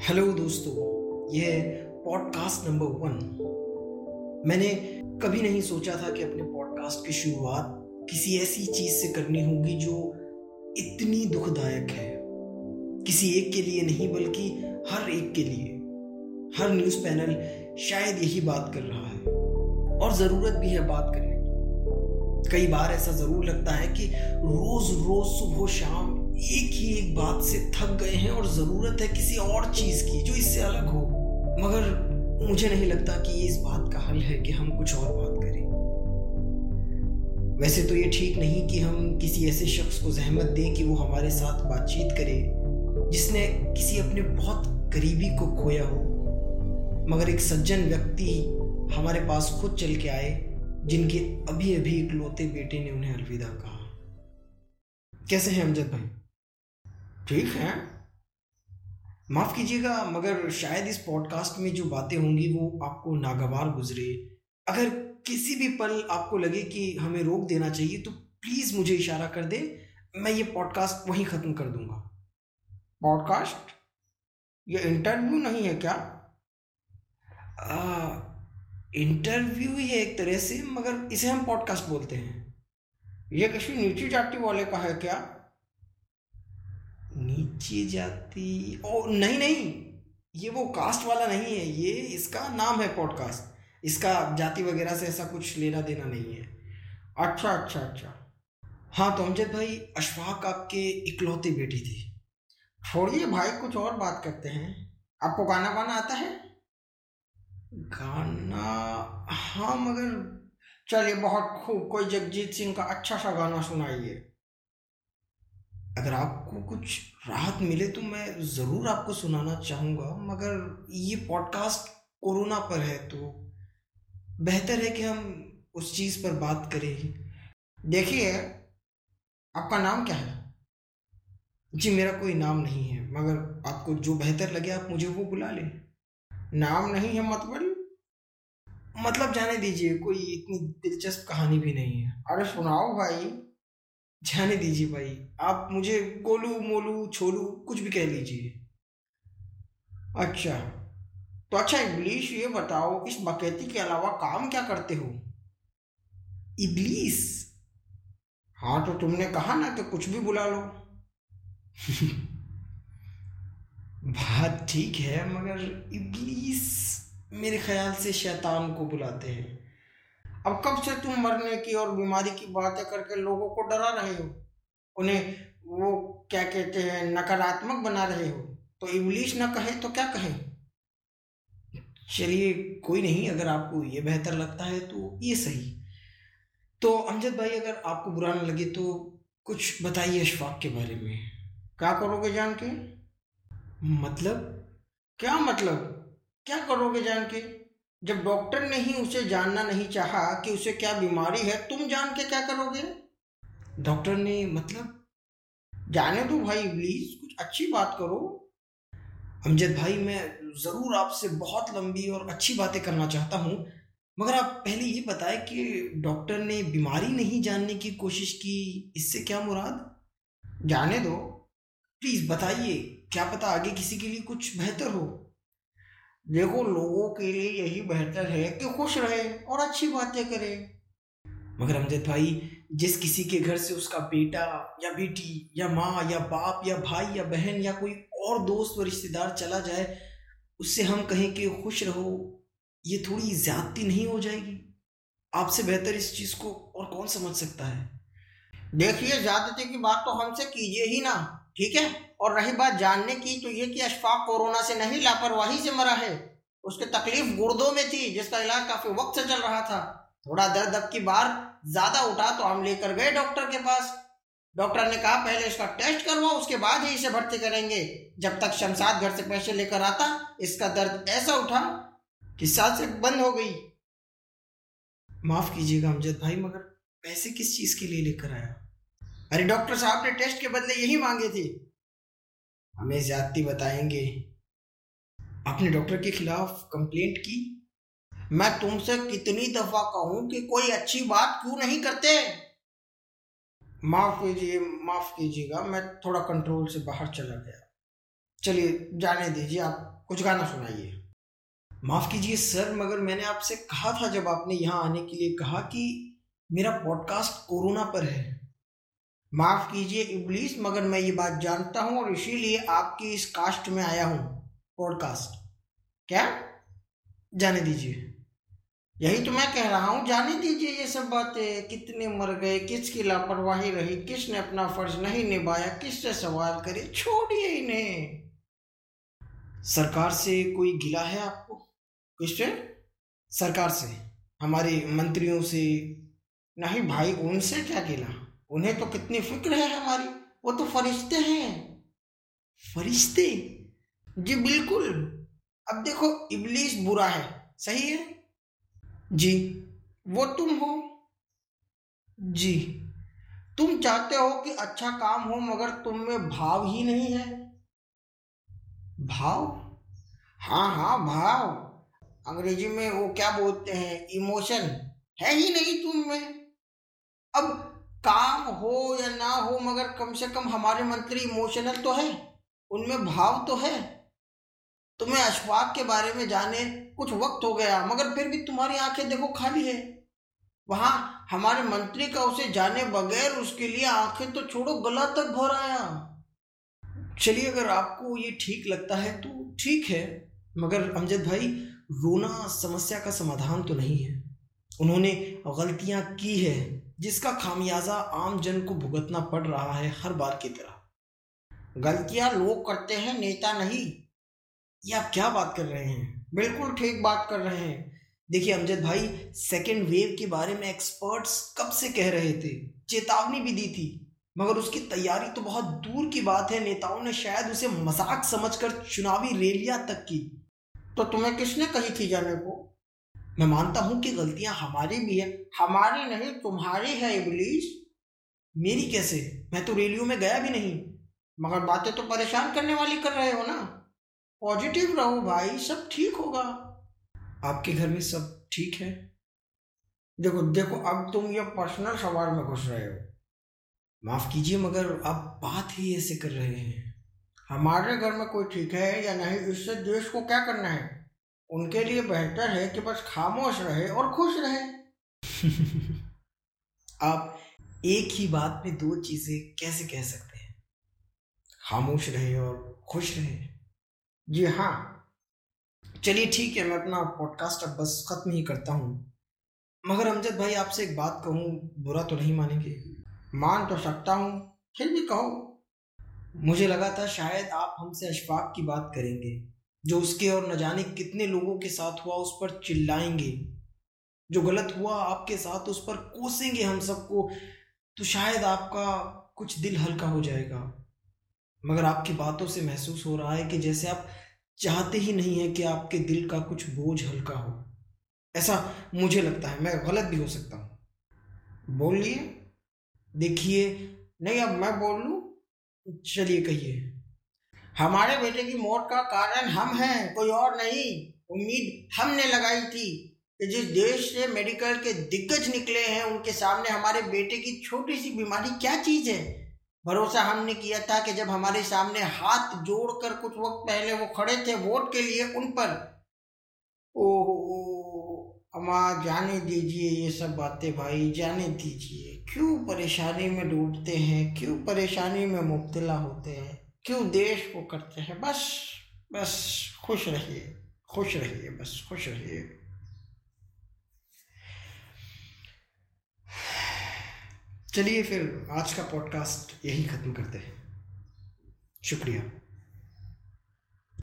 Hello दोस्तों है podcast number one मैंने कभी नहीं सोचा था कि अपने पॉडकास्ट की शुरुआत किसी ऐसी चीज़ से करनी होगी जो इतनी दुखदायक है। किसी एक के लिए नहीं, बल्कि हर एक के लिए। हर न्यूज़ पैनल शायद यही बात कर रहा है। और ज़रूरत भी है बात करने की। कई बार ऐसा ज़रूर लगता है कि रोज रोज सुबह शाम एक ही एक बात से थक गए हैं और ज़रूरत है किसी और चीज़ की जो इससे अलग हो। मगर मुझे नहीं लगता कि इस बात का हल है कि हम कुछ और बात करें। वैसे तो ये ठीक नहीं कि हम किसी ऐसे शख्स को जहमत दें कि वो हमारे साथ बातचीत करे, जिसने किसी अपने बहुत करीबी को खोया हो। मगर एक सज्जन व्यक्ति हमारे पास खुद चल के आए, जिनके अभी अभी इकलौते बेटे ने उन्हें अलविदा कहा। कैसे हैं अमजद भाई? ठीक है। माफ़ कीजिएगा, मगर शायद इस पॉडकास्ट में जो बातें होंगी वो आपको नागवार गुजरे। अगर किसी भी पल आपको लगे कि हमें रोक देना चाहिए तो प्लीज़ मुझे इशारा कर दे। मैं ये पॉडकास्ट वहीं ख़त्म कर दूँगा। पॉडकास्ट ये इंटरव्यू नहीं है क्या? इंटरव्यू ही है एक तरह से, मगर इसे हम पॉडकास्ट बोलते हैं। ये किसी नीची जाति वाले का है क्या? नीची जाती ओ नहीं नहीं, ये वो कास्ट वाला नहीं है, ये इसका नाम है पॉडकास्ट इसका जाति वगैरह से ऐसा कुछ लेना देना नहीं है। अच्छा अच्छा अच्छा। हाँ तो अमजद भाई, अशफाक आपके इकलौती बेटी थी। छोड़िए भाई, कुछ और बात करते हैं। आपको गाना गाना आता है? गाना? हाँ मगर चलिए, बहुत खूब। कोई जगजीत सिंह का अच्छा सा गाना सुनाइए। अगर आपको कुछ राहत मिले तो मैं ज़रूर आपको सुनाना चाहूँगा। मगर ये पॉडकास्ट कोरोना पर है तो बेहतर है कि हम उस चीज़ पर बात करें देखिए, आपका नाम क्या है? जी, मेरा कोई नाम नहीं है, मगर आपको जो बेहतर लगे आप मुझे वो बुला लें। नाम नहीं है मतलब मतलब जाने दीजिए, कोई इतनी दिलचस्प कहानी भी नहीं है। अरे, सुनाओ भाई। जाने दीजिए भाई। आप मुझे गोलू, मोलू, छोलू कुछ भी कह लीजिए। अच्छा। तो अच्छा इब्लीस ये बताओ, इस बकैती के अलावा काम क्या करते हो? इब्लीस? हाँ तो तुमने कहा ना कि कुछ भी बुला लो। बात ठीक है, मगर इब्लीस मेरे ख्याल से शैतान को बुलाते हैं। अब कब से तुम मरने की और बीमारी की बातें करके लोगों को डरा रहे हो? उन्हें वो क्या कहते हैं, नकारात्मक बना रहे हो? तो इंग्लिश ना कहे तो क्या कहे? चलिए, कोई नहीं, अगर आपको ये बेहतर लगता है तो ये सही। तो अमजद भाई, अगर आपको बुरा ना लगे तो कुछ बताइए अशफाक के बारे में। क्या करोगे जान के? मतलब? क्या मतलब? क्या करोगे जान के? जब डॉक्टर ने ही उसे जानना नहीं चाहा कि उसे क्या बीमारी है, तुम जान के क्या करोगे? डॉक्टर ने मतलब जाने दो भाई प्लीज़ कुछ अच्छी बात करो। अमजद भाई, मैं ज़रूर आपसे बहुत लंबी और अच्छी बातें करना चाहता हूँ, मगर आप पहले ये बताएँ कि डॉक्टर ने बीमारी नहीं जानने की कोशिश की, इससे क्या मुराद? जाने दो। प्लीज़ बताइए, क्या पता आगे किसी के लिए कुछ बेहतर हो। देखो, लोगों के लिए यही बेहतर है कि खुश रहे और अच्छी बातें करें। मगर अमजद भाई, जिस किसी के घर से उसका बेटा या बेटी या माँ या बाप या भाई या बहन या कोई और दोस्त व रिश्तेदार चला जाए, उससे हम कहें कि खुश रहो। ये थोड़ी ज्यादती नहीं हो जाएगी। आपसे बेहतर इस चीज़ को और कौन समझ सकता है? देखिए, ज्यादती की बात तो हमसे कीजिए ही ना। ठीक है? और रही बात जानने की तो ये कि अशफाक कोरोना से नहीं लापरवाही से मरा है, उसके तकलीफ़ गुर्दों में थी, जिसका इलाज काफ़ी वक्त से चल रहा था। थोड़ा दर्द अब की बार ज़्यादा उठा तो हम लेकर गए डॉक्टर के पास। डॉक्टर ने कहा, पहले इसका टेस्ट करवाओ, उसके बाद ही इसे भर्ती करेंगे। जब तक शमशाद घर से पैसे लेकर आता, इसका दर्द ऐसा उठा कि सांस बंद हो गई। माफ़ कीजिएगा अमजद भाई, मगर पैसे किस चीज़ के लिए लेकर आया? अरे डॉक्टर साहब ने टेस्ट के बदले यही मांगे थे। हमें ज्यादती बताएँगे। आपने डॉक्टर के खिलाफ कंप्लेंट की? मैं तुमसे कितनी दफ़ा कहूँ कि कोई अच्छी बात क्यों नहीं करते? माफ़ कीजिए, माफ़ कीजिएगा, मैं थोड़ा कंट्रोल से बाहर चला गया। चलिए, जाने दीजिए, आप कुछ गाना सुनाइए। माफ़ कीजिए सर, मगर मैंने आपसे कहा था जब आपने यहाँ आने के लिए कहा कि मेरा पॉडकास्ट कोरोना पर है। माफ़ कीजिए इब्लीस, मगर मैं ये बात जानता हूँ और इसीलिए आपकी इस कास्ट में आया हूँ पॉडकास्ट क्या? जाने दीजिए। यही तो मैं कह रहा हूँ, जाने दीजिए ये सब बातें। कितने मर गए, किसकी लापरवाही रही, किसने अपना फ़र्ज़ नहीं निभाया, किससे सवाल करे, छोड़िए इन्हें। सरकार से कोई गिला है आपको? किससे सरकार से? हमारे मंत्रियों से? नहीं, भाई, उनसे क्या गिला? उन्हें तो कितनी फ़िक्र है हमारी। वो तो फरिश्ते हैं। फरिश्ते? जी, बिल्कुल। अब देखो, इबलीस बुरा है। सही है? जी। वो तुम हो? जी। तुम चाहते हो कि अच्छा काम हो, मगर तुम में भाव ही नहीं है। भाव? हाँ हाँ भाव। अंग्रेज़ी में वो क्या बोलते हैं? इमोशन। है ही नहीं तुम में। अब काम हो या ना हो, मगर कम से कम हमारे मंत्री इमोशनल तो है, उनमें भाव तो है। तुम्हें अशफाक के बारे में जाने कुछ वक्त हो गया, मगर फिर भी तुम्हारी आँखें देखो खाली है। वहाँ हमारे मंत्री का उसे जाने बगैर उसके लिए आँखें तो छोड़ो, गला तक भर आया। चलिए, अगर आपको ये ठीक लगता है तो ठीक है, मगर अमजद भाई, रोना समस्या का समाधान तो नहीं है। उन्होंने गलतियाँ की है। जिसका खामियाजा आम जन को भुगतना पड़ रहा है हर बार की तरह। गलतियाँ लोग करते हैं, नेता नहीं। ये आप क्या बात कर रहे हैं? बिल्कुल ठीक बात कर रहे हैं। देखिए, अमजद भाई सेकेंड वेव के बारे में एक्सपर्ट्स कब से कह रहे थे? चेतावनी भी दी थी। मगर उसकी तैयारी तो बहुत दूर की बात है। नेताओं ने शायद उसे मज़ाक समझकर चुनावी रैलियाँ तक की। तो तुम्हें किसने कही थी जाने को? मैं मानता हूँ कि गलतियाँ हमारी भी है। हमारी नहीं, तुम्हारी है इबलीस। मेरी कैसे? मैं तो रैलियों में गया भी नहीं। मगर बातें तो परेशान करने वाली कर रहे हो ना। पॉजिटिव रहो भाई, सब ठीक होगा। आपके घर में सब ठीक है? देखो देखो, अब तुम ये पर्सनल सवाल में घुस रहे हो। माफ़ कीजिए, मगर आप बात ही ऐसे कर रहे हैं। हमारे घर में कोई ठीक है या नहीं, इससे देश को क्या करना है? उनके लिए बेहतर है कि बस खामोश रहे और खुश रहे। आप एक ही बात में दो चीज़ें कैसे कह सकते हैं? खामोश रहे और खुश रहे। जी हाँ। चलिए ठीक है मैं अपना पॉडकास्ट अब बस खत्म ही करता हूँ। मगर अमजद भाई आपसे एक बात कहूँ बुरा तो नहीं मानेंगे? मान तो सकता हूँ फिर भी कहो। मुझे लगा था शायद आप हमसे अशफाक की बात करेंगे। जो उसके और न जाने कितने लोगों के साथ हुआ, उस पर चिल्लाएँगे। जो गलत हुआ आपके साथ, उस पर कोसेंगे हम सबको तो शायद आपका कुछ दिल हल्का हो जाएगा। मगर आपकी बातों से महसूस हो रहा है कि जैसे आप चाहते ही नहीं है कि आपके दिल का कुछ बोझ हल्का हो। ऐसा मुझे लगता है, मैं गलत भी हो सकता हूँ। बोलिए, देखिए, नहीं, अब मैं बोल लूँ, चलिए कहिए। हमारे बेटे की मौत का कारण हम हैं, कोई और नहीं। उम्मीद हमने लगाई थी कि जिस देश से मेडिकल के दिग्गज निकले हैं, उनके सामने हमारे बेटे की छोटी सी बीमारी क्या चीज़ है? भरोसा हमने किया था कि जब हमारे सामने हाथ जोड़कर कुछ वक्त पहले वो खड़े थे वोट के लिए उन पर। ओहो अमा जाने दीजिए ये सब बातें भाई, जाने दीजिए। क्यों परेशानी में डूबते हैं? क्यों परेशानी में मुब्तला होते हैं? क्यों देश को करते हैं? बस बस खुश रहिए खुश रहिए, बस खुश रहिए। चलिए फिर आज का पॉडकास्ट यही ख़त्म करते हैं। शुक्रिया।